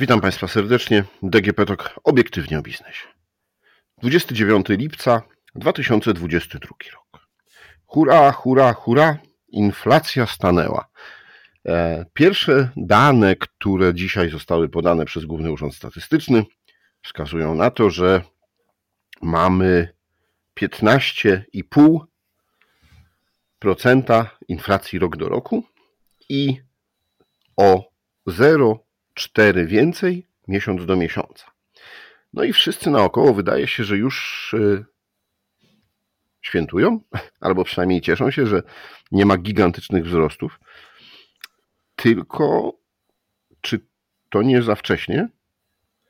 Witam Państwa serdecznie. DGP TOK obiektywnie o biznesie. 29 lipca 2022 rok. Hurra, hurra, hurra, inflacja stanęła. E, pierwsze dane, które dzisiaj zostały podane przez Główny Urząd Statystyczny, wskazują na to, że mamy 15,5% inflacji rok do roku i o 0,4 więcej miesiąc do miesiąca. No i wszyscy naokoło wydaje się, że już y, świętują, albo przynajmniej cieszą się, że nie ma gigantycznych wzrostów. Tylko czy to nie za wcześnie?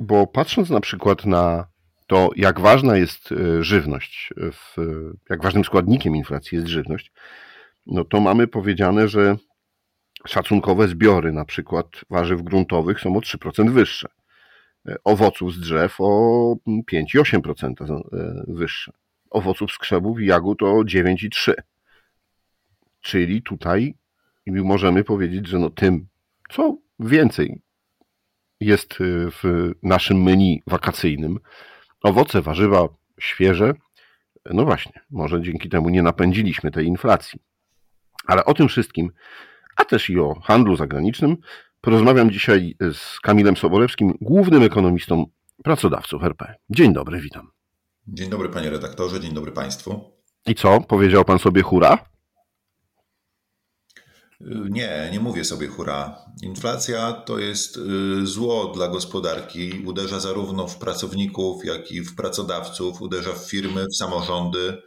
Bo patrząc na przykład na to, jak ważna jest y, żywność, w, jak ważnym składnikiem inflacji jest żywność, no to mamy powiedziane, że szacunkowe zbiory na przykład warzyw gruntowych są o 3% wyższe. Owoców z drzew o 5,8% wyższe. Owoców z krzewów i jagód o 9,3%. Czyli tutaj możemy powiedzieć, że no tym, co więcej jest w naszym menu wakacyjnym, owoce, warzywa świeże, no właśnie, może dzięki temu nie napędziliśmy tej inflacji. Ale o tym wszystkim a też i o handlu zagranicznym, porozmawiam dzisiaj z Kamilem Sobolewskim, głównym ekonomistą pracodawców RP. Dzień dobry, witam. Dzień dobry panie redaktorze, dzień dobry państwu. I co, powiedział pan sobie hura? Nie, nie mówię sobie hura. Inflacja to jest y, zło dla gospodarki. Uderza zarówno w pracowników, jak i w pracodawców, uderza w firmy, w samorządy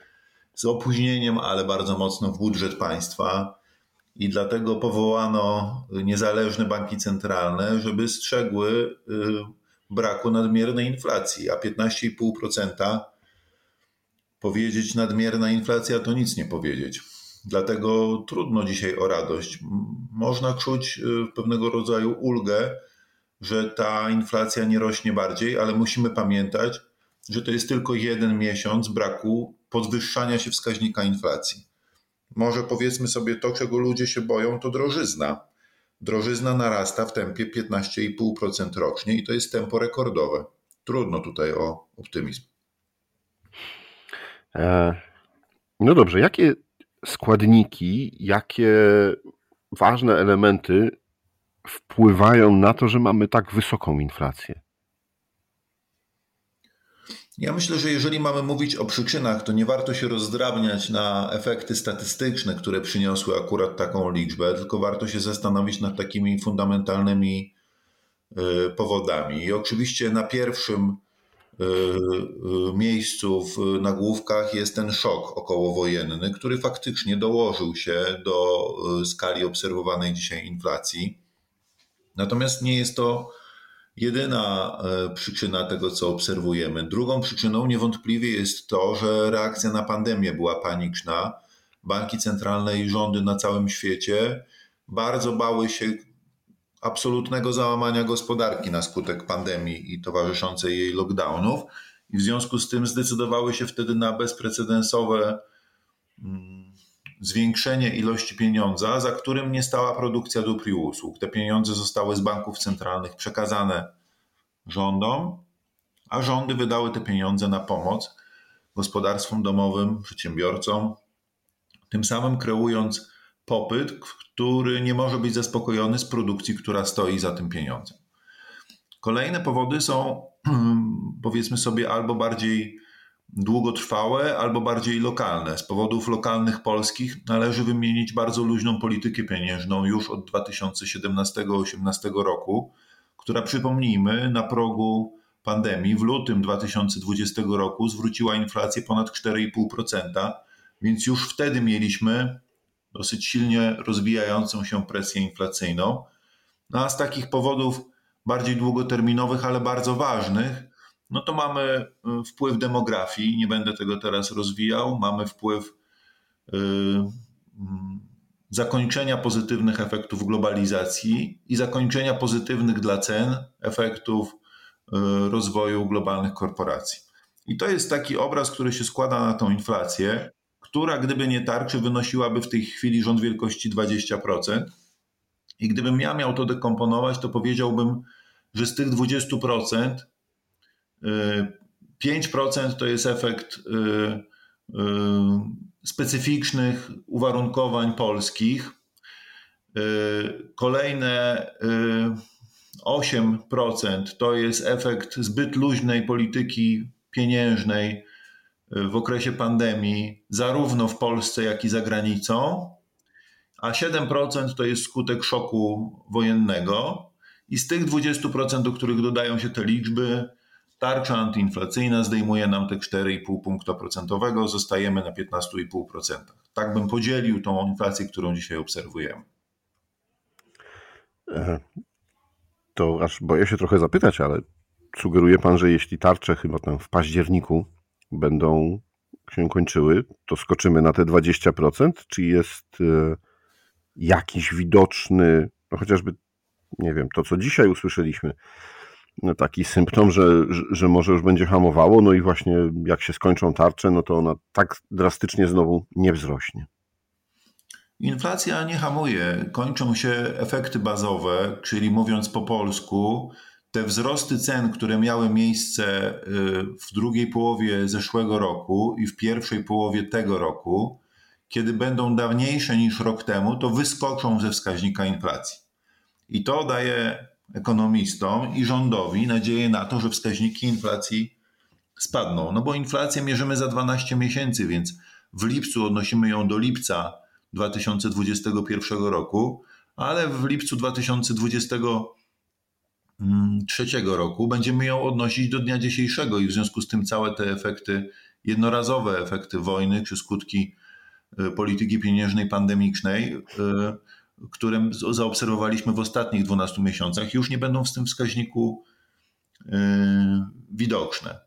z opóźnieniem, ale bardzo mocno w budżet państwa i dlatego powołano niezależne banki centralne, żeby strzegły y, braku nadmiernej inflacji, a 15,5% powiedzieć nadmierna inflacja to nic nie powiedzieć. Dlatego trudno dzisiaj o radość. Można czuć y, pewnego rodzaju ulgę, że ta inflacja nie rośnie bardziej, ale musimy pamiętać, że to jest tylko jeden miesiąc braku podwyższania się wskaźnika inflacji. Może powiedzmy sobie to, czego ludzie się boją, to drożyzna. Drożyzna narasta w tempie 15,5% rocznie i to jest tempo rekordowe. Trudno tutaj o optymizm. E, no dobrze, jakie składniki, jakie ważne elementy wpływają na to, że mamy tak wysoką inflację? Ja myślę, że jeżeli mamy mówić o przyczynach, to nie warto się rozdrabniać na efekty statystyczne, które przyniosły akurat taką liczbę, tylko warto się zastanowić nad takimi fundamentalnymi y, powodami. I oczywiście na pierwszym y, y, miejscu w nagłówkach jest ten szok okołowojenny, który faktycznie dołożył się do skali obserwowanej dzisiaj inflacji. Natomiast nie jest to jedyna e, przyczyna tego, co obserwujemy. Drugą przyczyną niewątpliwie jest to, że reakcja na pandemię była paniczna. Banki centralne i rządy na całym świecie bardzo bały się absolutnego załamania gospodarki na skutek pandemii i towarzyszącej jej lockdownów, i w związku z tym zdecydowały się wtedy na bezprecedensowe mm, zwiększenie ilości pieniądza, za którym nie stała produkcja dóbr i usług. Te pieniądze zostały z banków centralnych przekazane rządom, a rządy wydały te pieniądze na pomoc gospodarstwom domowym, przedsiębiorcom, tym samym kreując popyt, który nie może być zaspokojony z produkcji, która stoi za tym pieniądzem. Kolejne powody są, powiedzmy sobie, albo bardziej długotrwałe albo bardziej lokalne. Z powodów lokalnych polskich należy wymienić bardzo luźną politykę pieniężną już od 2017-2018 roku, która przypomnijmy na progu pandemii w lutym 2020 roku zwróciła inflację ponad 4,5%, więc już wtedy mieliśmy dosyć silnie rozwijającą się presję inflacyjną. No a z takich powodów bardziej długoterminowych, ale bardzo ważnych, no to mamy y, wpływ demografii, nie będę tego teraz rozwijał, mamy wpływ y, mm, zakończenia pozytywnych efektów globalizacji i zakończenia pozytywnych dla cen efektów y, rozwoju globalnych korporacji. I to jest taki obraz, który się składa na tą inflację, która gdyby nie tarczy, wynosiłaby w tej chwili rząd wielkości 20%. I gdybym ja miał to dekomponować, to powiedziałbym, że z tych 20% 5% to jest efekt specyficznych uwarunkowań polskich. Kolejne 8% to jest efekt zbyt luźnej polityki pieniężnej w okresie pandemii, zarówno w Polsce, jak i za granicą, a 7% to jest skutek szoku wojennego. I z tych 20%, do których dodają się te liczby, tarcza antyinflacyjna zdejmuje nam te 4,5 punkta procentowego, zostajemy na 15,5%. Tak bym podzielił tą inflację, którą dzisiaj obserwujemy. To aż boję się trochę zapytać, ale sugeruje pan, że jeśli tarcze chyba tam w październiku będą się kończyły, to skoczymy na te 20%? Czy jest e, jakiś widoczny, no chociażby, nie wiem, to co dzisiaj usłyszeliśmy, taki symptom, że, że może już będzie hamowało, no i właśnie jak się skończą tarcze, no to ona tak drastycznie znowu nie wzrośnie. Inflacja nie hamuje. Kończą się efekty bazowe, czyli mówiąc po polsku, te wzrosty cen, które miały miejsce y, w drugiej połowie zeszłego roku i w pierwszej połowie tego roku, kiedy będą dawniejsze niż rok temu, to wyskoczą ze wskaźnika inflacji. I to daje ekonomistom i rządowi nadzieję na to, że wskaźniki inflacji spadną. No bo inflację mierzymy za 12 miesięcy, więc w lipcu odnosimy ją do lipca 2021 roku, ale w lipcu 2023 roku będziemy ją odnosić do dnia dzisiejszego i w związku z tym całe te efekty, jednorazowe efekty wojny czy skutki y, polityki pieniężnej pandemicznej, y, które zaobserwowaliśmy w ostatnich 12 miesiącach, już nie będą w tym wskaźniku y, widoczne.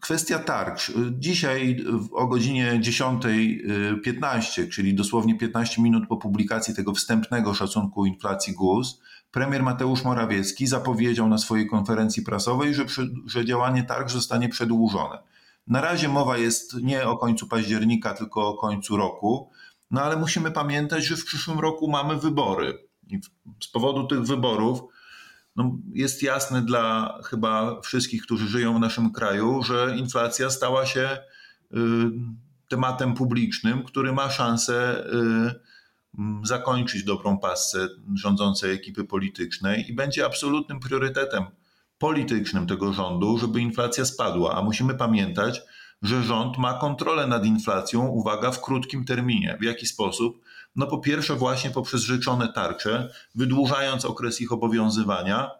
Kwestia tarcz. Dzisiaj o godzinie 10.15, czyli dosłownie 15 minut po publikacji tego wstępnego szacunku inflacji GUS, premier Mateusz Morawiecki zapowiedział na swojej konferencji prasowej, że, że działanie tarcz zostanie przedłużone. Na razie mowa jest nie o końcu października, tylko o końcu roku, no ale musimy pamiętać, że w przyszłym roku mamy wybory. I z powodu tych wyborów no, jest jasne dla chyba wszystkich, którzy żyją w naszym kraju, że inflacja stała się y, tematem publicznym, który ma szansę y, zakończyć dobrą pasę rządzącej ekipy politycznej i będzie absolutnym priorytetem politycznym tego rządu, żeby inflacja spadła. A musimy pamiętać, że rząd ma kontrolę nad inflacją, uwaga, w krótkim terminie. W jaki sposób? No po pierwsze właśnie poprzez rzeczone tarcze, wydłużając okres ich obowiązywania,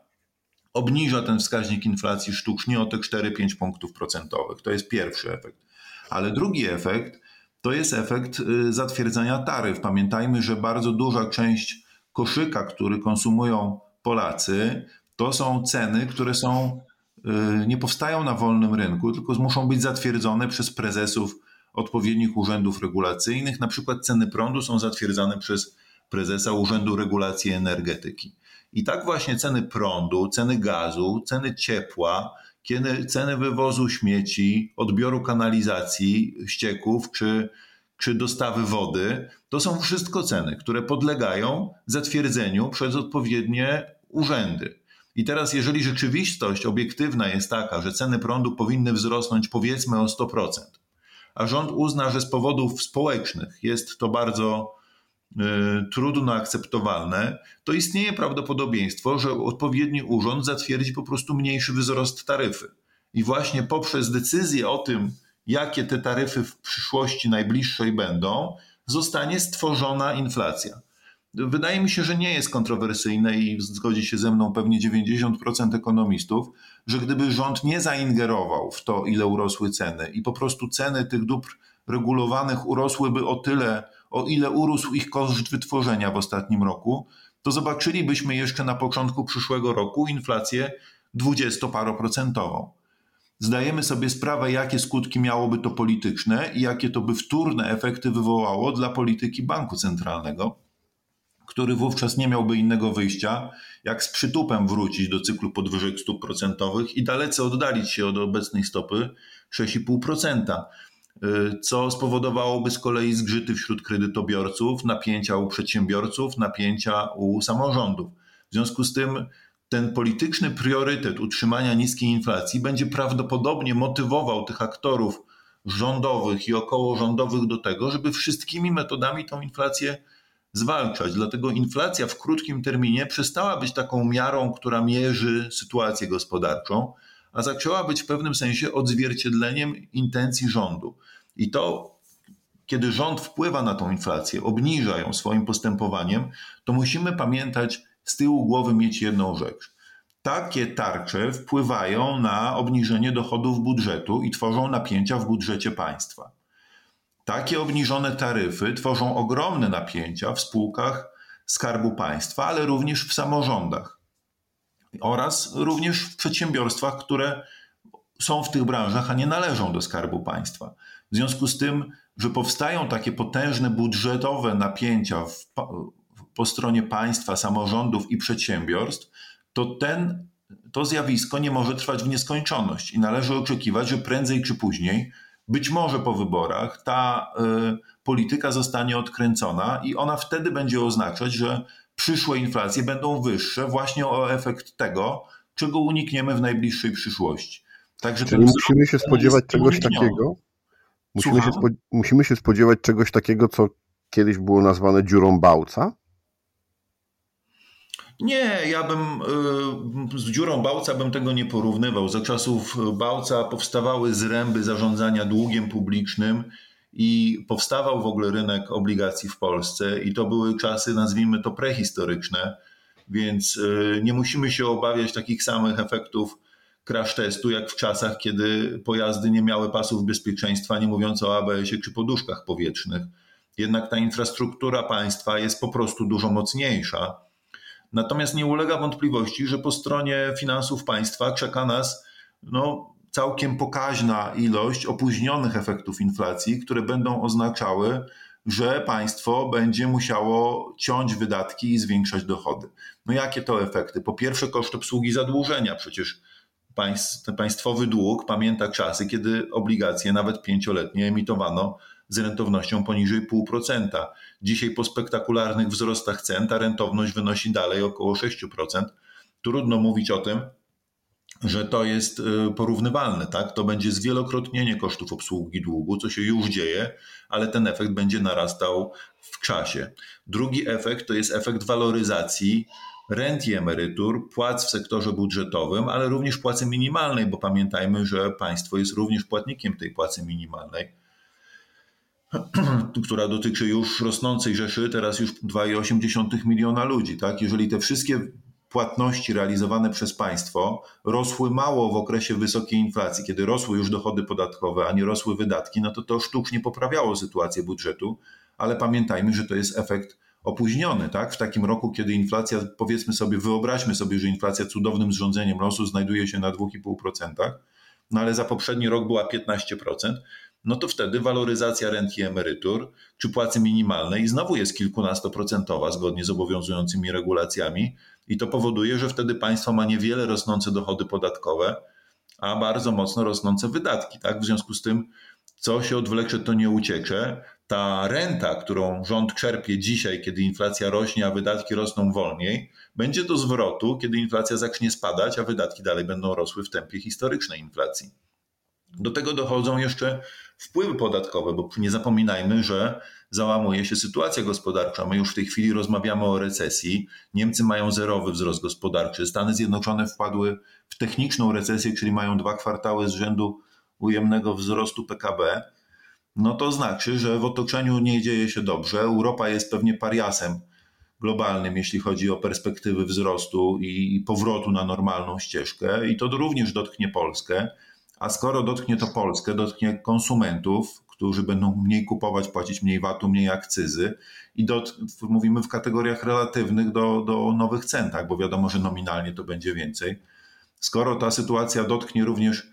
obniża ten wskaźnik inflacji sztucznie o te 4-5 punktów procentowych. To jest pierwszy efekt. Ale drugi efekt to jest efekt y, zatwierdzania taryf. Pamiętajmy, że bardzo duża część koszyka, który konsumują Polacy, to są ceny, które są, nie powstają na wolnym rynku, tylko muszą być zatwierdzone przez prezesów odpowiednich urzędów regulacyjnych. Na przykład ceny prądu są zatwierdzane przez prezesa Urzędu Regulacji Energetyki. I tak właśnie ceny prądu, ceny gazu, ceny ciepła, ceny wywozu śmieci, odbioru kanalizacji, ścieków czy, czy dostawy wody, to są wszystko ceny, które podlegają zatwierdzeniu przez odpowiednie urzędy. I teraz, jeżeli rzeczywistość obiektywna jest taka, że ceny prądu powinny wzrosnąć powiedzmy o 100%, a rząd uzna, że z powodów społecznych jest to bardzo y, trudno akceptowalne, to istnieje prawdopodobieństwo, że odpowiedni urząd zatwierdzi po prostu mniejszy wzrost taryfy. I właśnie poprzez decyzję o tym, jakie te taryfy w przyszłości najbliższej będą, zostanie stworzona inflacja. Wydaje mi się, że nie jest kontrowersyjne i zgodzi się ze mną pewnie 90% ekonomistów, że gdyby rząd nie zaingerował w to, ile urosły ceny i po prostu ceny tych dóbr regulowanych urosłyby o tyle, o ile urósł ich koszt wytworzenia w ostatnim roku, to zobaczylibyśmy jeszcze na początku przyszłego roku inflację dwudziestoparoprocentową. Zdajemy sobie sprawę, jakie skutki miałoby to polityczne i jakie to by wtórne efekty wywołało dla polityki banku centralnego który wówczas nie miałby innego wyjścia, jak z przytupem wrócić do cyklu podwyżek stóp procentowych i dalece oddalić się od obecnej stopy 6,5%, y, co spowodowałoby z kolei zgrzyty wśród kredytobiorców, napięcia u przedsiębiorców, napięcia u samorządów. W związku z tym ten polityczny priorytet utrzymania niskiej inflacji będzie prawdopodobnie motywował tych aktorów rządowych i okołorządowych do tego, żeby wszystkimi metodami tą inflację zwalczać. Dlatego inflacja w krótkim terminie przestała być taką miarą, która mierzy sytuację gospodarczą, a zaczęła być w pewnym sensie odzwierciedleniem intencji rządu. I to, kiedy rząd wpływa na tą inflację, obniża ją swoim postępowaniem, to musimy pamiętać z tyłu głowy mieć jedną rzecz. Takie tarcze wpływają na obniżenie dochodów budżetu i tworzą napięcia w budżecie państwa. Takie obniżone taryfy tworzą ogromne napięcia w spółkach Skarbu Państwa, ale również w samorządach oraz również w przedsiębiorstwach, które są w tych branżach, a nie należą do Skarbu Państwa. W związku z tym, że powstają takie potężne budżetowe napięcia w, po stronie państwa, samorządów i przedsiębiorstw, to ten, to zjawisko nie może trwać w nieskończoność i należy oczekiwać, że prędzej czy później być może po wyborach ta y, polityka zostanie odkręcona i ona wtedy będzie oznaczać, że przyszłe inflacje będą wyższe właśnie o efekt tego, czego unikniemy w najbliższej przyszłości. Także Czyli musimy się spodziewać czegoś takiego. Musimy się, musimy się spodziewać czegoś takiego, co kiedyś było nazwane dziurą Bałca? Nie, ja bym y, z dziurą Bałca bym tego nie porównywał. Za czasów Bałca powstawały zręby zarządzania długiem publicznym i powstawał w ogóle rynek obligacji w Polsce i to były czasy, nazwijmy to prehistoryczne, więc y, nie musimy się obawiać takich samych efektów crash testu, jak w czasach, kiedy pojazdy nie miały pasów bezpieczeństwa, nie mówiąc o ABS-ie czy poduszkach powietrznych. Jednak ta infrastruktura państwa jest po prostu dużo mocniejsza Natomiast nie ulega wątpliwości, że po stronie finansów państwa czeka nas no, całkiem pokaźna ilość opóźnionych efektów inflacji, które będą oznaczały, że państwo będzie musiało ciąć wydatki i zwiększać dochody. No jakie to efekty? Po pierwsze, koszt obsługi zadłużenia. Przecież państwowy dług pamięta czasy, kiedy obligacje, nawet pięcioletnie, emitowano z rentownością poniżej 0,5%. Dzisiaj po spektakularnych wzrostach cen ta rentowność wynosi dalej około 6%. Trudno mówić o tym, że to jest y, porównywalne, tak? To będzie zwielokrotnienie kosztów obsługi długu, co się już dzieje, ale ten efekt będzie narastał w czasie. Drugi efekt to jest efekt waloryzacji rent i emerytur, płac w sektorze budżetowym, ale również płacy minimalnej, bo pamiętajmy, że państwo jest również płatnikiem tej płacy minimalnej. która dotyczy już rosnącej Rzeszy, teraz już 2,8 miliona ludzi. Tak? Jeżeli te wszystkie płatności realizowane przez państwo rosły mało w okresie wysokiej inflacji, kiedy rosły już dochody podatkowe, a nie rosły wydatki, no to to sztucznie poprawiało sytuację budżetu, ale pamiętajmy, że to jest efekt opóźniony, tak? W takim roku, kiedy inflacja, powiedzmy sobie, wyobraźmy sobie, że inflacja cudownym zrządzeniem losu znajduje się na 2,5%, no ale za poprzedni rok była 15%, no to wtedy waloryzacja rent i emerytur czy płacy minimalnej znowu jest kilkunastoprocentowa zgodnie z obowiązującymi regulacjami i to powoduje, że wtedy państwo ma niewiele rosnące dochody podatkowe, a bardzo mocno rosnące wydatki. Tak? W związku z tym, co się odwlecze, to nie uciecze. Ta renta, którą rząd czerpie dzisiaj, kiedy inflacja rośnie, a wydatki rosną wolniej, będzie do zwrotu, kiedy inflacja zacznie spadać, a wydatki dalej będą rosły w tempie historycznej inflacji. Do tego dochodzą jeszcze wpływy podatkowe, bo nie zapominajmy, że załamuje się sytuacja gospodarcza. My już w tej chwili rozmawiamy o recesji. Niemcy mają zerowy wzrost gospodarczy. Stany Zjednoczone wpadły w techniczną recesję, czyli mają dwa kwartały z rzędu ujemnego wzrostu PKB. No to znaczy, że w otoczeniu nie dzieje się dobrze. Europa jest pewnie pariasem globalnym, jeśli chodzi o perspektywy wzrostu i powrotu na normalną ścieżkę, i to również dotknie Polskę. A skoro dotknie to Polskę, dotknie konsumentów, którzy będą mniej kupować, płacić mniej VAT-u, mniej akcyzy i dot, mówimy w kategoriach relatywnych do, do nowych cen, tak, bo wiadomo, że nominalnie to będzie więcej. Skoro ta sytuacja dotknie również y,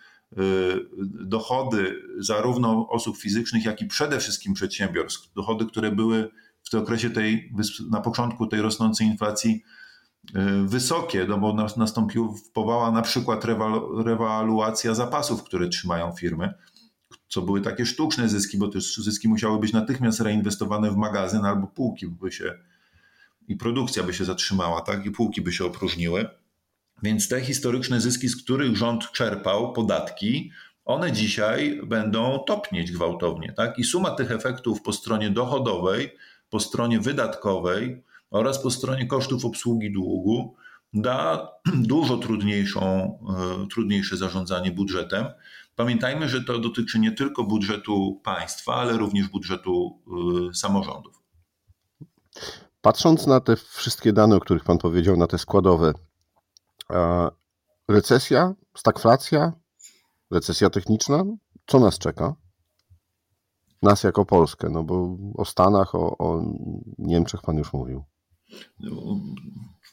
dochody zarówno osób fizycznych, jak i przede wszystkim przedsiębiorstw, dochody, które były w tym okresie tej, na początku tej rosnącej inflacji wysokie, no bo nastąpiła na przykład rewaluacja zapasów, które trzymają firmy, co były takie sztuczne zyski, bo te zyski musiały być natychmiast reinwestowane w magazyn albo półki by się i produkcja by się zatrzymała, tak, i półki by się opróżniły. Więc te historyczne zyski, z których rząd czerpał podatki, one dzisiaj będą topnieć gwałtownie. Tak? I suma tych efektów po stronie dochodowej, po stronie wydatkowej oraz po stronie kosztów obsługi długu da dużo trudniejszą, e, trudniejsze zarządzanie budżetem. Pamiętajmy, że to dotyczy nie tylko budżetu państwa, ale również budżetu e, samorządów. Patrząc na te wszystkie dane, o których Pan powiedział, na te składowe, recesja, stagflacja, recesja techniczna, co nas czeka? Nas jako Polskę, no bo o Stanach, o, o Niemczech Pan już mówił.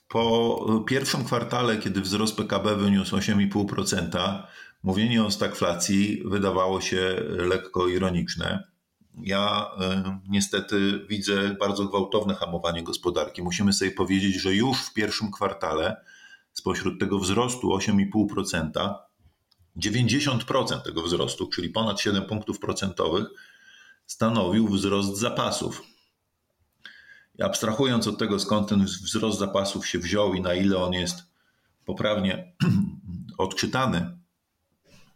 Po pierwszym kwartale, kiedy wzrost PKB wyniósł 8,5%, mówienie o stagflacji wydawało się lekko ironiczne. Ja y, niestety widzę bardzo gwałtowne hamowanie gospodarki. Musimy sobie powiedzieć, że już w pierwszym kwartale spośród tego wzrostu 8,5%, 90% tego wzrostu, czyli ponad 7 punktów procentowych, stanowił wzrost zapasów. Abstrahując od tego, skąd ten wzrost zapasów się wziął i na ile on jest poprawnie odczytany,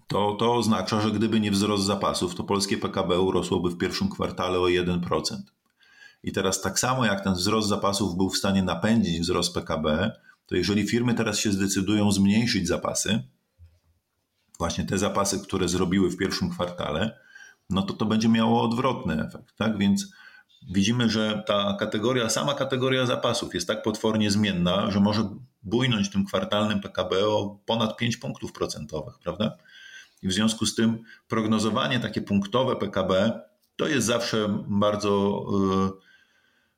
to, to oznacza, że gdyby nie wzrost zapasów, to polskie PKB urosłoby w pierwszym kwartale o 1%. I teraz tak samo jak ten wzrost zapasów był w stanie napędzić wzrost PKB, to jeżeli firmy teraz się zdecydują zmniejszyć zapasy, właśnie te zapasy, które zrobiły w pierwszym kwartale, no to to będzie miało odwrotny efekt. Tak? Więc widzimy, że ta kategoria, sama kategoria zapasów jest tak potwornie zmienna, że może bujnąć tym kwartalnym PKB o ponad 5 punktów procentowych, prawda? I w związku z tym prognozowanie takie punktowe PKB to jest zawsze bardzo,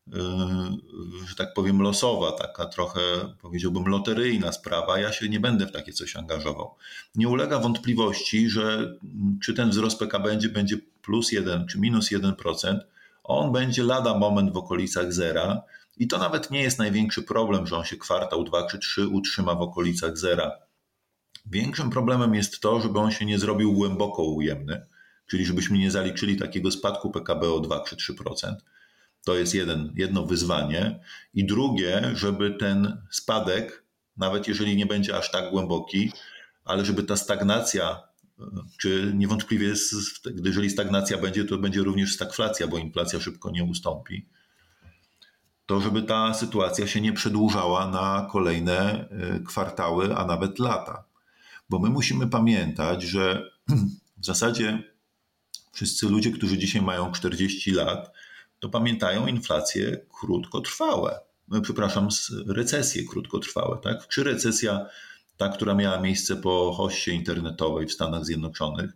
yy, yy, że tak powiem, losowa, taka trochę, powiedziałbym, loteryjna sprawa. Ja się nie będę w takie coś angażował. Nie ulega wątpliwości, że czy ten wzrost PKB będzie, będzie plus 1 czy minus 1%, on będzie lada moment w okolicach zera. I to nawet nie jest największy problem, że on się kwartał 2 czy 3 utrzyma w okolicach zera Większym problemem jest to, żeby on się nie zrobił głęboko ujemny, czyli żebyśmy nie zaliczyli takiego spadku PKB o 2 czy 3%. To jest jeden, jedno wyzwanie. I drugie, żeby ten spadek, nawet jeżeli nie będzie aż tak głęboki, ale żeby ta stagnacja, czy niewątpliwie, jeżeli stagnacja będzie, to będzie również stagflacja, bo inflacja szybko nie ustąpi, to żeby ta sytuacja się nie przedłużała na kolejne y, kwartały, a nawet lata bo my musimy pamiętać, że w zasadzie wszyscy ludzie, którzy dzisiaj mają 40 lat, to pamiętają inflacje krótkotrwałe. No, przepraszam, recesje krótkotrwałe. Tak? Czy recesja, ta, która miała miejsce po hoście internetowej w Stanach Zjednoczonych,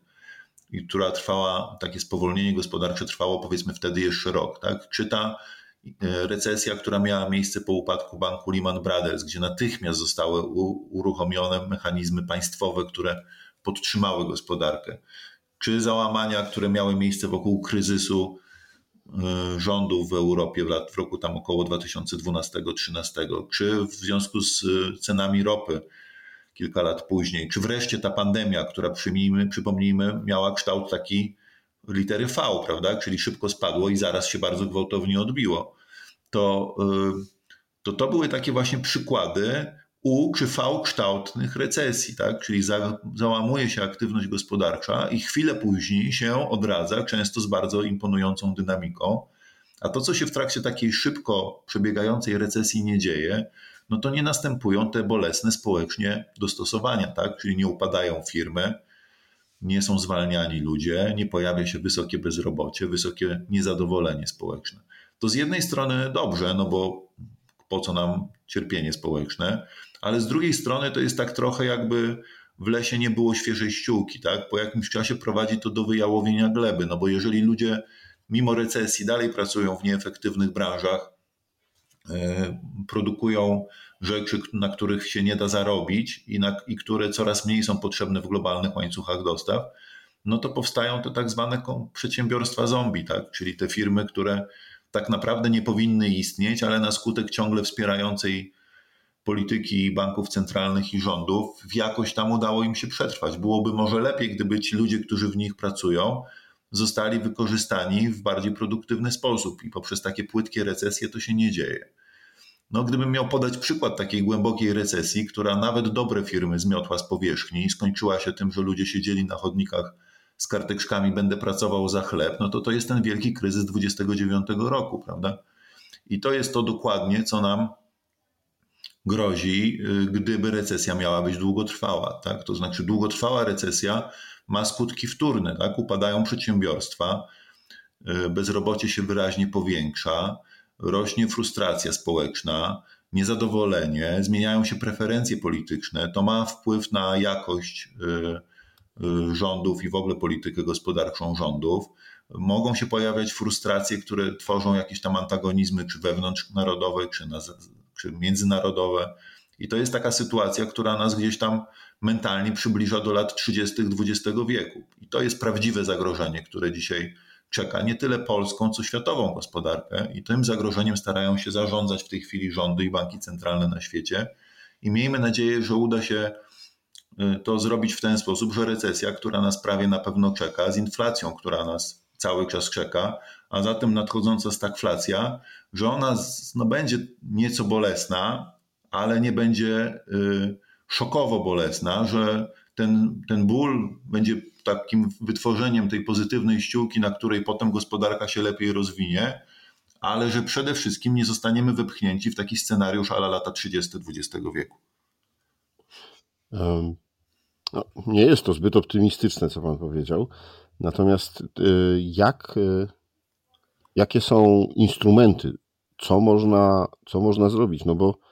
i która trwała, takie spowolnienie gospodarcze trwało powiedzmy wtedy jeszcze rok, tak? Czy ta E, recesja, która miała miejsce po upadku banku Lehman Brothers, gdzie natychmiast zostały uruchomione mechanizmy państwowe, które podtrzymały gospodarkę, czy załamania, które miały miejsce wokół kryzysu e, rządów w Europie w, lat, w roku tam około 2012-2013, czy w związku z e, cenami ropy kilka lat później, czy wreszcie ta pandemia, która przyjmijmy, przypomnijmy, miała kształt taki litery V, prawda? Czyli szybko spadło i zaraz się bardzo gwałtownie odbiło. To y, to, to były takie właśnie przykłady U czy V kształtnych recesji, tak? Czyli za, załamuje się aktywność gospodarcza i chwilę później się odradza, często z bardzo imponującą dynamiką. A to, co się w trakcie takiej szybko przebiegającej recesji nie dzieje, no to nie następują te bolesne społecznie dostosowania, tak? Czyli nie upadają firmy, nie są zwalniani ludzie, nie pojawia się wysokie bezrobocie, wysokie niezadowolenie społeczne. To z jednej strony dobrze, no bo po co nam cierpienie społeczne, ale z drugiej strony to jest tak trochę jakby w lesie nie było świeżej ściółki, tak? Po jakimś czasie prowadzi to do wyjałowienia gleby, no bo jeżeli ludzie mimo recesji dalej pracują w nieefektywnych branżach, produkują rzeczy, na których się nie da zarobić i, na, i które coraz mniej są potrzebne w globalnych łańcuchach dostaw, no to powstają te tak zwane przedsiębiorstwa zombie, tak? czyli te firmy, które tak naprawdę nie powinny istnieć, ale na skutek ciągle wspierającej polityki banków centralnych i rządów, jakoś tam udało im się przetrwać. Byłoby może lepiej, gdyby ci ludzie, którzy w nich pracują, zostali wykorzystani w bardziej produktywny sposób i poprzez takie płytkie recesje to się nie dzieje. No, gdybym miał podać przykład takiej głębokiej recesji, która nawet dobre firmy zmiotła z powierzchni i skończyła się tym, że ludzie siedzieli na chodnikach z karteczkami będę pracował za chleb, no to to jest ten wielki kryzys 29 roku, prawda? I to jest to dokładnie, co nam grozi, y, gdyby recesja miała być długotrwała. Tak? To znaczy, długotrwała recesja ma skutki wtórne. Tak? Upadają przedsiębiorstwa, y, bezrobocie się wyraźnie powiększa, rośnie frustracja społeczna, niezadowolenie, zmieniają się preferencje polityczne. To ma wpływ na jakość y, rządów i w ogóle politykę gospodarczą rządów. Mogą się pojawiać frustracje, które tworzą jakieś tam antagonizmy, czy wewnątrznarodowe, czy na czy międzynarodowe. I to jest taka sytuacja, która nas gdzieś tam mentalnie przybliża do lat 30. XX wieku. I to jest prawdziwe zagrożenie, które dzisiaj czeka nie tyle polską, co światową gospodarkę. I tym zagrożeniem starają się zarządzać w tej chwili rządy i banki centralne na świecie. I miejmy nadzieję, że uda się y, to zrobić w ten sposób, że recesja, która nas prawie na pewno czeka, z inflacją, która nas cały czas czeka, a zatem nadchodząca stagflacja, że ona no, będzie nieco bolesna, ale nie będzie y, szokowo bolesna, że ten, ten ból będzie takim wytworzeniem tej pozytywnej ściółki, na której potem gospodarka się lepiej rozwinie, ale że przede wszystkim nie zostaniemy wypchnięci w taki scenariusz ala lata 30 XX wieku. Um, no, nie jest to zbyt optymistyczne, co Pan powiedział. Natomiast y, jak y, jakie są instrumenty, co można, co można zrobić, no bo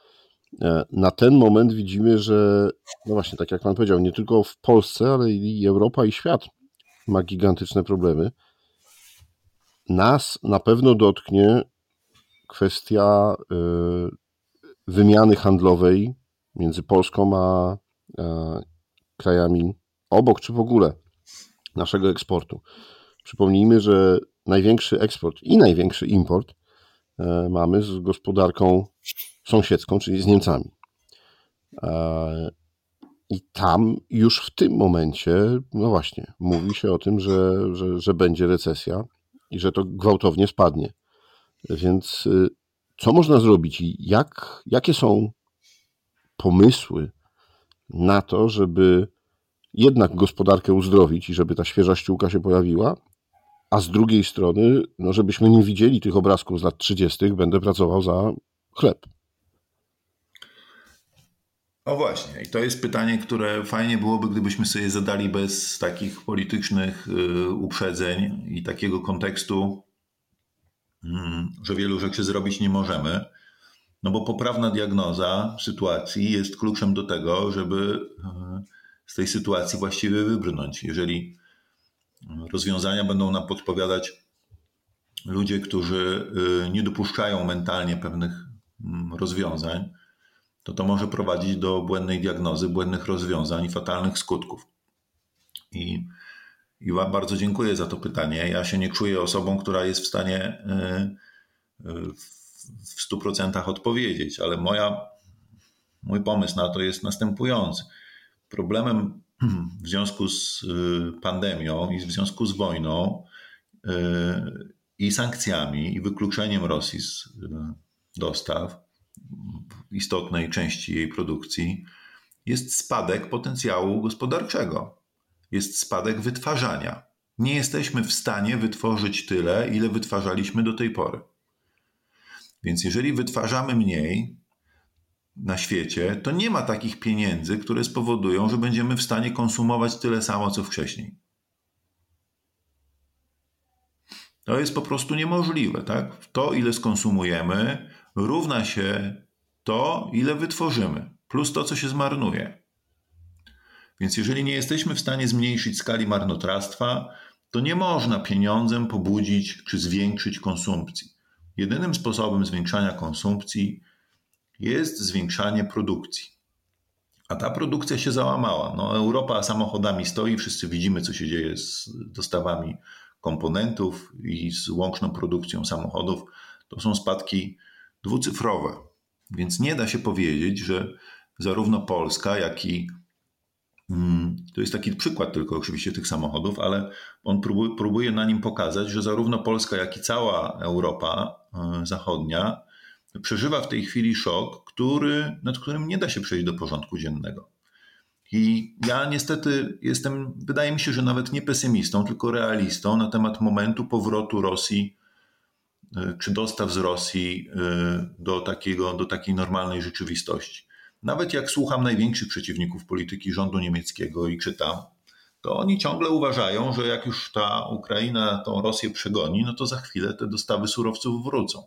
na ten moment widzimy, że no właśnie, tak jak Pan powiedział, nie tylko w Polsce, ale i Europa i świat ma gigantyczne problemy. Nas na pewno dotknie kwestia e, wymiany handlowej między Polską a krajami obok, czy w ogóle naszego eksportu. Przypomnijmy, że największy eksport i największy import e, mamy z gospodarką sąsiedzką, czyli z Niemcami. E, I tam już w tym momencie, no właśnie, mówi się o tym, że, że, że będzie recesja i że to gwałtownie spadnie. Więc y, co można zrobić i jak, jakie są pomysły na to, żeby jednak gospodarkę uzdrowić i żeby ta świeża ściółka się pojawiła, a z drugiej strony, no żebyśmy nie widzieli tych obrazków z lat 30., będę pracował za chleb. O właśnie, i to jest pytanie, które fajnie byłoby, gdybyśmy sobie zadali bez takich politycznych y, uprzedzeń i takiego kontekstu, mm, że wielu rzeczy zrobić nie możemy. No bo poprawna diagnoza sytuacji jest kluczem do tego, żeby y, z tej sytuacji właściwie wybrnąć. Jeżeli rozwiązania będą nam podpowiadać ludzie, którzy y, nie dopuszczają mentalnie pewnych mm, rozwiązań, to to może prowadzić do błędnej diagnozy, błędnych rozwiązań i fatalnych skutków. I, I bardzo dziękuję za to pytanie. Ja się nie czuję osobą, która jest w stanie y, y, w 100% odpowiedzieć, ale moja, mój pomysł na to jest następujący. Problemem w związku z y, pandemią i w związku z wojną i sankcjami i wykluczeniem Rosji z dostaw istotnej części jej produkcji jest spadek potencjału gospodarczego. Jest spadek wytwarzania. Nie jesteśmy w stanie wytworzyć tyle, ile wytwarzaliśmy do tej pory. Więc jeżeli wytwarzamy mniej, na świecie, to nie ma takich pieniędzy, które spowodują, że będziemy w stanie konsumować tyle samo, co wcześniej. To jest po prostu niemożliwe, tak? To, ile skonsumujemy, równa się to, ile wytworzymy, plus to, co się zmarnuje. Więc jeżeli nie jesteśmy w stanie zmniejszyć skali marnotrawstwa, to nie można pieniądzem pobudzić czy zwiększyć konsumpcji. Jedynym sposobem zwiększania konsumpcji jest zwiększanie produkcji. A ta produkcja się załamała. No, Europa samochodami stoi, wszyscy widzimy, co się dzieje z dostawami komponentów i z łączną produkcją samochodów. To są spadki dwucyfrowe. Więc nie da się powiedzieć, że zarówno Polska, jak i mm, to jest taki przykład tylko oczywiście tych samochodów, ale on próbuje na nim pokazać, że zarówno Polska, jak i cała Europa e, Zachodnia przeżywa w tej chwili szok, który, nad którym nie da się przejść do porządku dziennego. I ja niestety jestem, wydaje mi się, że nawet nie pesymistą, tylko realistą na temat momentu powrotu Rosji y, czy dostaw z Rosji y, do, takiego, do takiej normalnej rzeczywistości. Nawet jak słucham największych przeciwników polityki rządu niemieckiego i czytam, to oni ciągle uważają, że jak już ta Ukraina tą Rosję przegoni, no to za chwilę te dostawy surowców wrócą.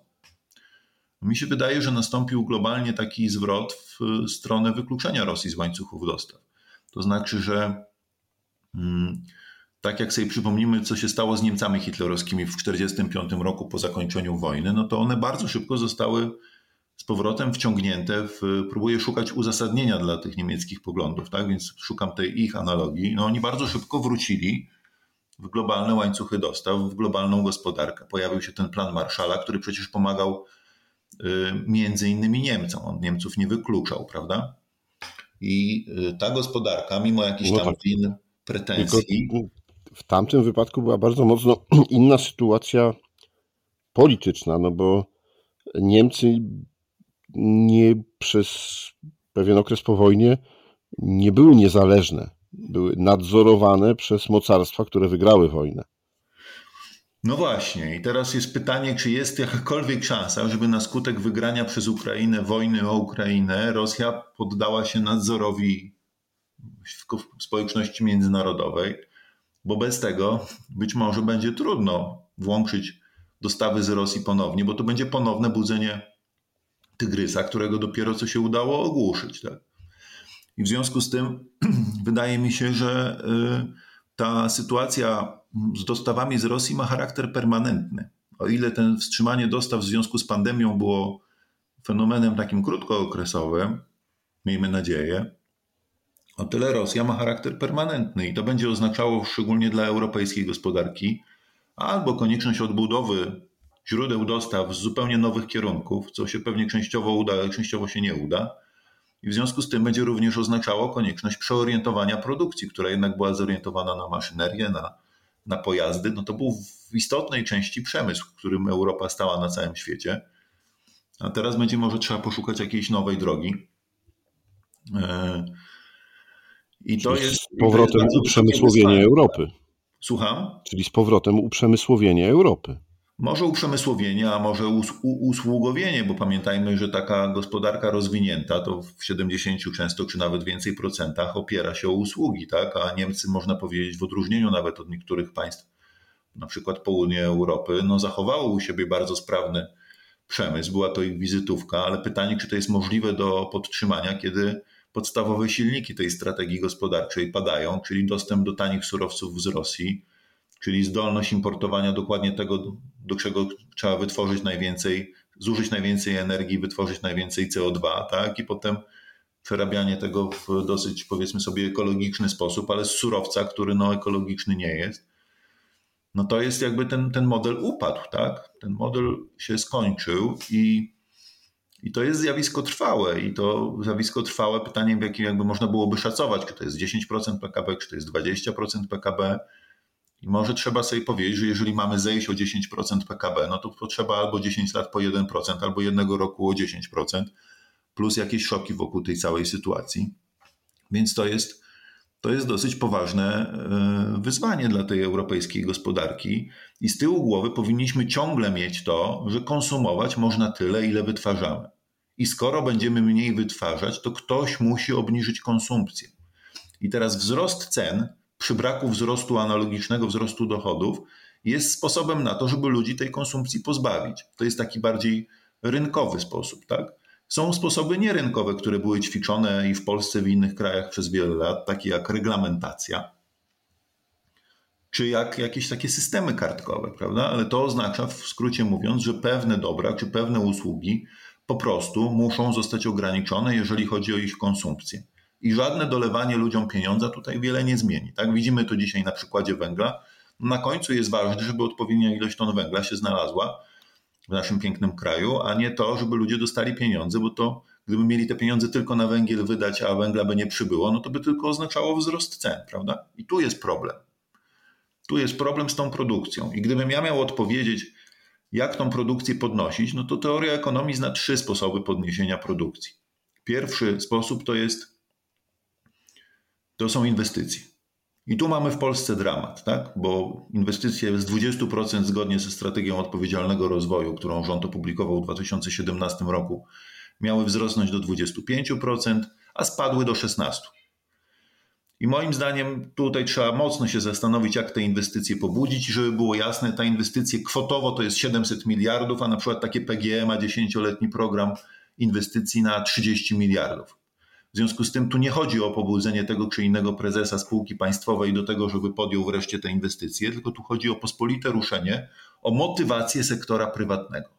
Mi się wydaje, że nastąpił globalnie taki zwrot w stronę wykluczenia Rosji z łańcuchów dostaw. To znaczy, że mm, tak jak sobie przypomnimy, co się stało z Niemcami hitlerowskimi w 1945 roku po zakończeniu wojny, no to one bardzo szybko zostały z powrotem wciągnięte w, próbuję szukać uzasadnienia dla tych niemieckich poglądów, tak? więc szukam tej ich analogii. No oni bardzo szybko wrócili w globalne łańcuchy dostaw, w globalną gospodarkę. Pojawił się ten plan Marszala, który przecież pomagał y, między innymi Niemcom. On Niemców nie wykluczał, prawda? I y, ta gospodarka, mimo jakichś no tam tak. pretensji. W tamtym wypadku była bardzo mocno inna sytuacja polityczna, no bo Niemcy nie przez pewien okres po wojnie nie były niezależne. Były nadzorowane przez mocarstwa, które wygrały wojnę. No właśnie, i teraz jest pytanie, czy jest jakakolwiek szansa, żeby na skutek wygrania przez Ukrainę wojny o Ukrainę Rosja poddała się nadzorowi społeczności międzynarodowej, bo bez tego być może będzie trudno włączyć dostawy z Rosji ponownie, bo to będzie ponowne budzenie tygrysa, którego dopiero co się udało ogłuszyć. Tak? I w związku z tym wydaje mi się, że y, ta sytuacja z dostawami z Rosji ma charakter permanentny. O ile ten wstrzymanie dostaw w związku z pandemią było fenomenem takim krótkookresowym, miejmy nadzieję, o tyle Rosja ma charakter permanentny i to będzie oznaczało szczególnie dla europejskiej gospodarki albo konieczność odbudowy źródeł dostaw z zupełnie nowych kierunków, co się pewnie częściowo uda, ale częściowo się nie uda. I w związku z tym będzie również oznaczało konieczność przeorientowania produkcji, która jednak była zorientowana na maszynerię, na, na pojazdy. No to był w istotnej części przemysł, którym Europa stała na całym świecie. A teraz będzie może trzeba poszukać jakiejś nowej drogi. E, I to jest. Z powrotem uprzemysłowienie Europy. Słucham? Czyli z powrotem uprzemysłowienie Europy. Może uprzemysłowienie, a może usługowienie, bo pamiętajmy, że taka gospodarka rozwinięta to w 70 często czy nawet więcej procentach opiera się o usługi, tak? A Niemcy można powiedzieć w odróżnieniu nawet od niektórych państw, na przykład południa Europy, no zachowało u siebie bardzo sprawny przemysł, była to ich wizytówka, ale pytanie, czy to jest możliwe do podtrzymania, kiedy podstawowe silniki tej strategii gospodarczej padają, czyli dostęp do tanich surowców z Rosji, czyli zdolność importowania dokładnie tego, do czego trzeba wytworzyć najwięcej, zużyć najwięcej energii, wytworzyć najwięcej CO2, tak? I potem przerabianie tego w dosyć, powiedzmy sobie, ekologiczny sposób, ale z surowca, który no, ekologiczny nie jest. No to jest jakby ten, ten model upadł, tak? Ten model się skończył i, i to jest zjawisko trwałe. I to zjawisko trwałe, pytaniem, w jakim jakby można byłoby szacować, czy to jest 10% PKB, czy to jest 20% PKB, i może trzeba sobie powiedzieć, że jeżeli mamy zejść o 10% PKB, no to potrzeba albo 10 lat po 1%, albo jednego roku o 10%, plus jakieś szoki wokół tej całej sytuacji. Więc to jest, to jest dosyć poważne e, wyzwanie dla tej europejskiej gospodarki. I z tyłu głowy powinniśmy ciągle mieć to, że konsumować można tyle, ile wytwarzamy. I skoro będziemy mniej wytwarzać, to ktoś musi obniżyć konsumpcję. I teraz wzrost cen przy braku wzrostu analogicznego, wzrostu dochodów, jest sposobem na to, żeby ludzi tej konsumpcji pozbawić. To jest taki bardziej rynkowy sposób, tak? Są sposoby nierynkowe, które były ćwiczone i w Polsce, w innych krajach przez wiele lat, takie jak reglamentacja, czy jak jakieś takie systemy kartkowe, prawda? Ale to oznacza, w skrócie mówiąc, że pewne dobra czy pewne usługi po prostu muszą zostać ograniczone, jeżeli chodzi o ich konsumpcję i żadne dolewanie ludziom pieniądza tutaj wiele nie zmieni. Tak? Widzimy to dzisiaj na przykładzie węgla. Na końcu jest ważne, żeby odpowiednia ilość ton węgla się znalazła w naszym pięknym kraju, a nie to, żeby ludzie dostali pieniądze, bo to gdyby mieli te pieniądze tylko na węgiel wydać, a węgla by nie przybyło, no to by tylko oznaczało wzrost cen, prawda? I tu jest problem. Tu jest problem z tą produkcją. I gdybym ja miał odpowiedzieć jak tą produkcję podnosić, no to teoria ekonomii zna trzy sposoby podniesienia produkcji. Pierwszy sposób to jest to są inwestycje. I tu mamy w Polsce dramat, tak? bo inwestycje z 20% zgodnie ze strategią odpowiedzialnego rozwoju, którą rząd opublikował w 2017 roku, miały wzrosnąć do 25%, a spadły do 16%. I moim zdaniem tutaj trzeba mocno się zastanowić, jak te inwestycje pobudzić żeby było jasne, ta inwestycje kwotowo to jest 700 miliardów, a na przykład takie PGE ma 10-letni program inwestycji na 30 miliardów. W związku z tym tu nie chodzi o pobudzenie tego czy innego prezesa spółki państwowej do tego, żeby podjął wreszcie te inwestycje, tylko tu chodzi o pospolite ruszenie, o motywację sektora prywatnego.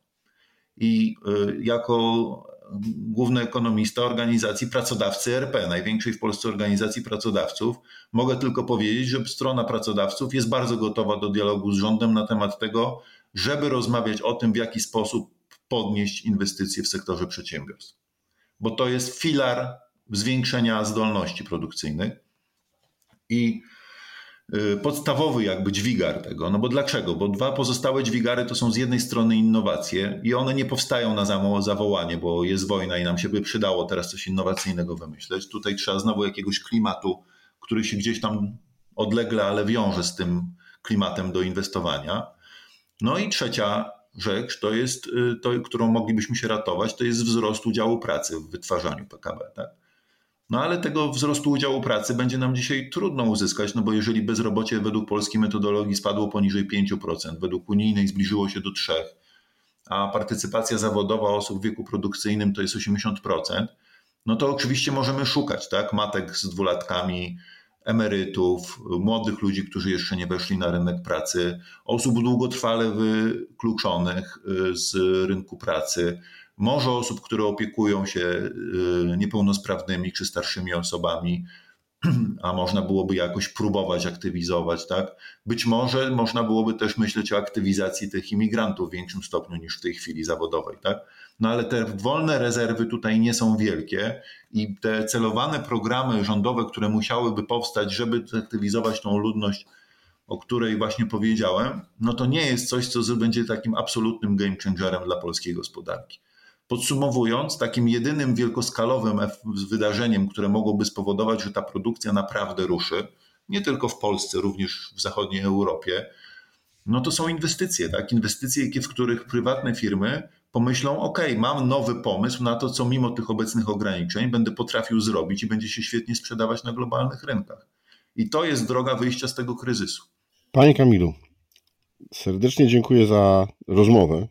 I y, jako główny ekonomista organizacji Pracodawcy RP, największej w Polsce organizacji pracodawców, mogę tylko powiedzieć, że strona pracodawców jest bardzo gotowa do dialogu z rządem na temat tego, żeby rozmawiać o tym, w jaki sposób podnieść inwestycje w sektorze przedsiębiorstw. Bo to jest filar zwiększenia zdolności produkcyjnych i y, podstawowy jakby dźwigar tego. No bo dlaczego? Bo dwa pozostałe dźwigary to są z jednej strony innowacje i one nie powstają na zawołanie, bo jest wojna i nam się by przydało teraz coś innowacyjnego wymyśleć. Tutaj trzeba znowu jakiegoś klimatu, który się gdzieś tam odlegle, ale wiąże z tym klimatem do inwestowania. No i trzecia rzecz, to jest, y, to, którą moglibyśmy się ratować, to jest wzrost udziału pracy w wytwarzaniu PKB. Tak? No ale tego wzrostu udziału pracy będzie nam dzisiaj trudno uzyskać, no bo jeżeli bezrobocie według polskiej metodologii spadło poniżej 5%, według unijnej zbliżyło się do 3%, a partycypacja zawodowa osób w wieku produkcyjnym to jest 80%, no to oczywiście możemy szukać tak, matek z dwulatkami, emerytów, młodych ludzi, którzy jeszcze nie weszli na rynek pracy, osób długotrwale wykluczonych y, z rynku pracy, może osób, które opiekują się y, niepełnosprawnymi czy starszymi osobami, a można byłoby jakoś próbować aktywizować, tak? Być może można byłoby też myśleć o aktywizacji tych imigrantów w większym stopniu niż w tej chwili zawodowej, tak? No ale te wolne rezerwy tutaj nie są wielkie i te celowane programy rządowe, które musiałyby powstać, żeby aktywizować tą ludność, o której właśnie powiedziałem, no to nie jest coś, co będzie takim absolutnym game changerem dla polskiej gospodarki. Podsumowując, takim jedynym wielkoskalowym wydarzeniem, które mogłoby spowodować, że ta produkcja naprawdę ruszy, nie tylko w Polsce, również w zachodniej Europie, no to są inwestycje, tak? Inwestycje, w których prywatne firmy pomyślą, ok, mam nowy pomysł na to, co mimo tych obecnych ograniczeń będę potrafił zrobić i będzie się świetnie sprzedawać na globalnych rynkach. I to jest droga wyjścia z tego kryzysu. Panie Kamilu, serdecznie dziękuję za rozmowę,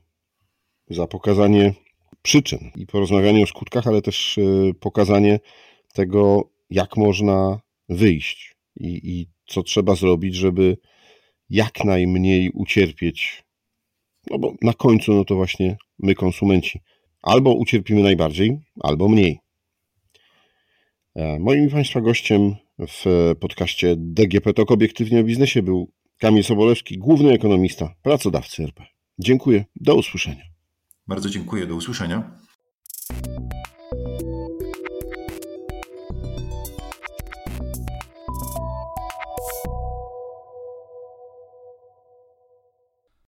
za pokazanie przyczyn i porozmawianie o skutkach, ale też y, pokazanie tego, jak można wyjść i, i co trzeba zrobić, żeby jak najmniej ucierpieć. No bo na końcu, no to właśnie my, konsumenci, albo ucierpimy najbardziej, albo mniej. E, moim Państwa gościem w podcaście DGP Tok Obiektywnie o Biznesie był Kamil Sobolewski, główny ekonomista, pracodawcy RP. Dziękuję, do usłyszenia. Bardzo dziękuję, do usłyszenia.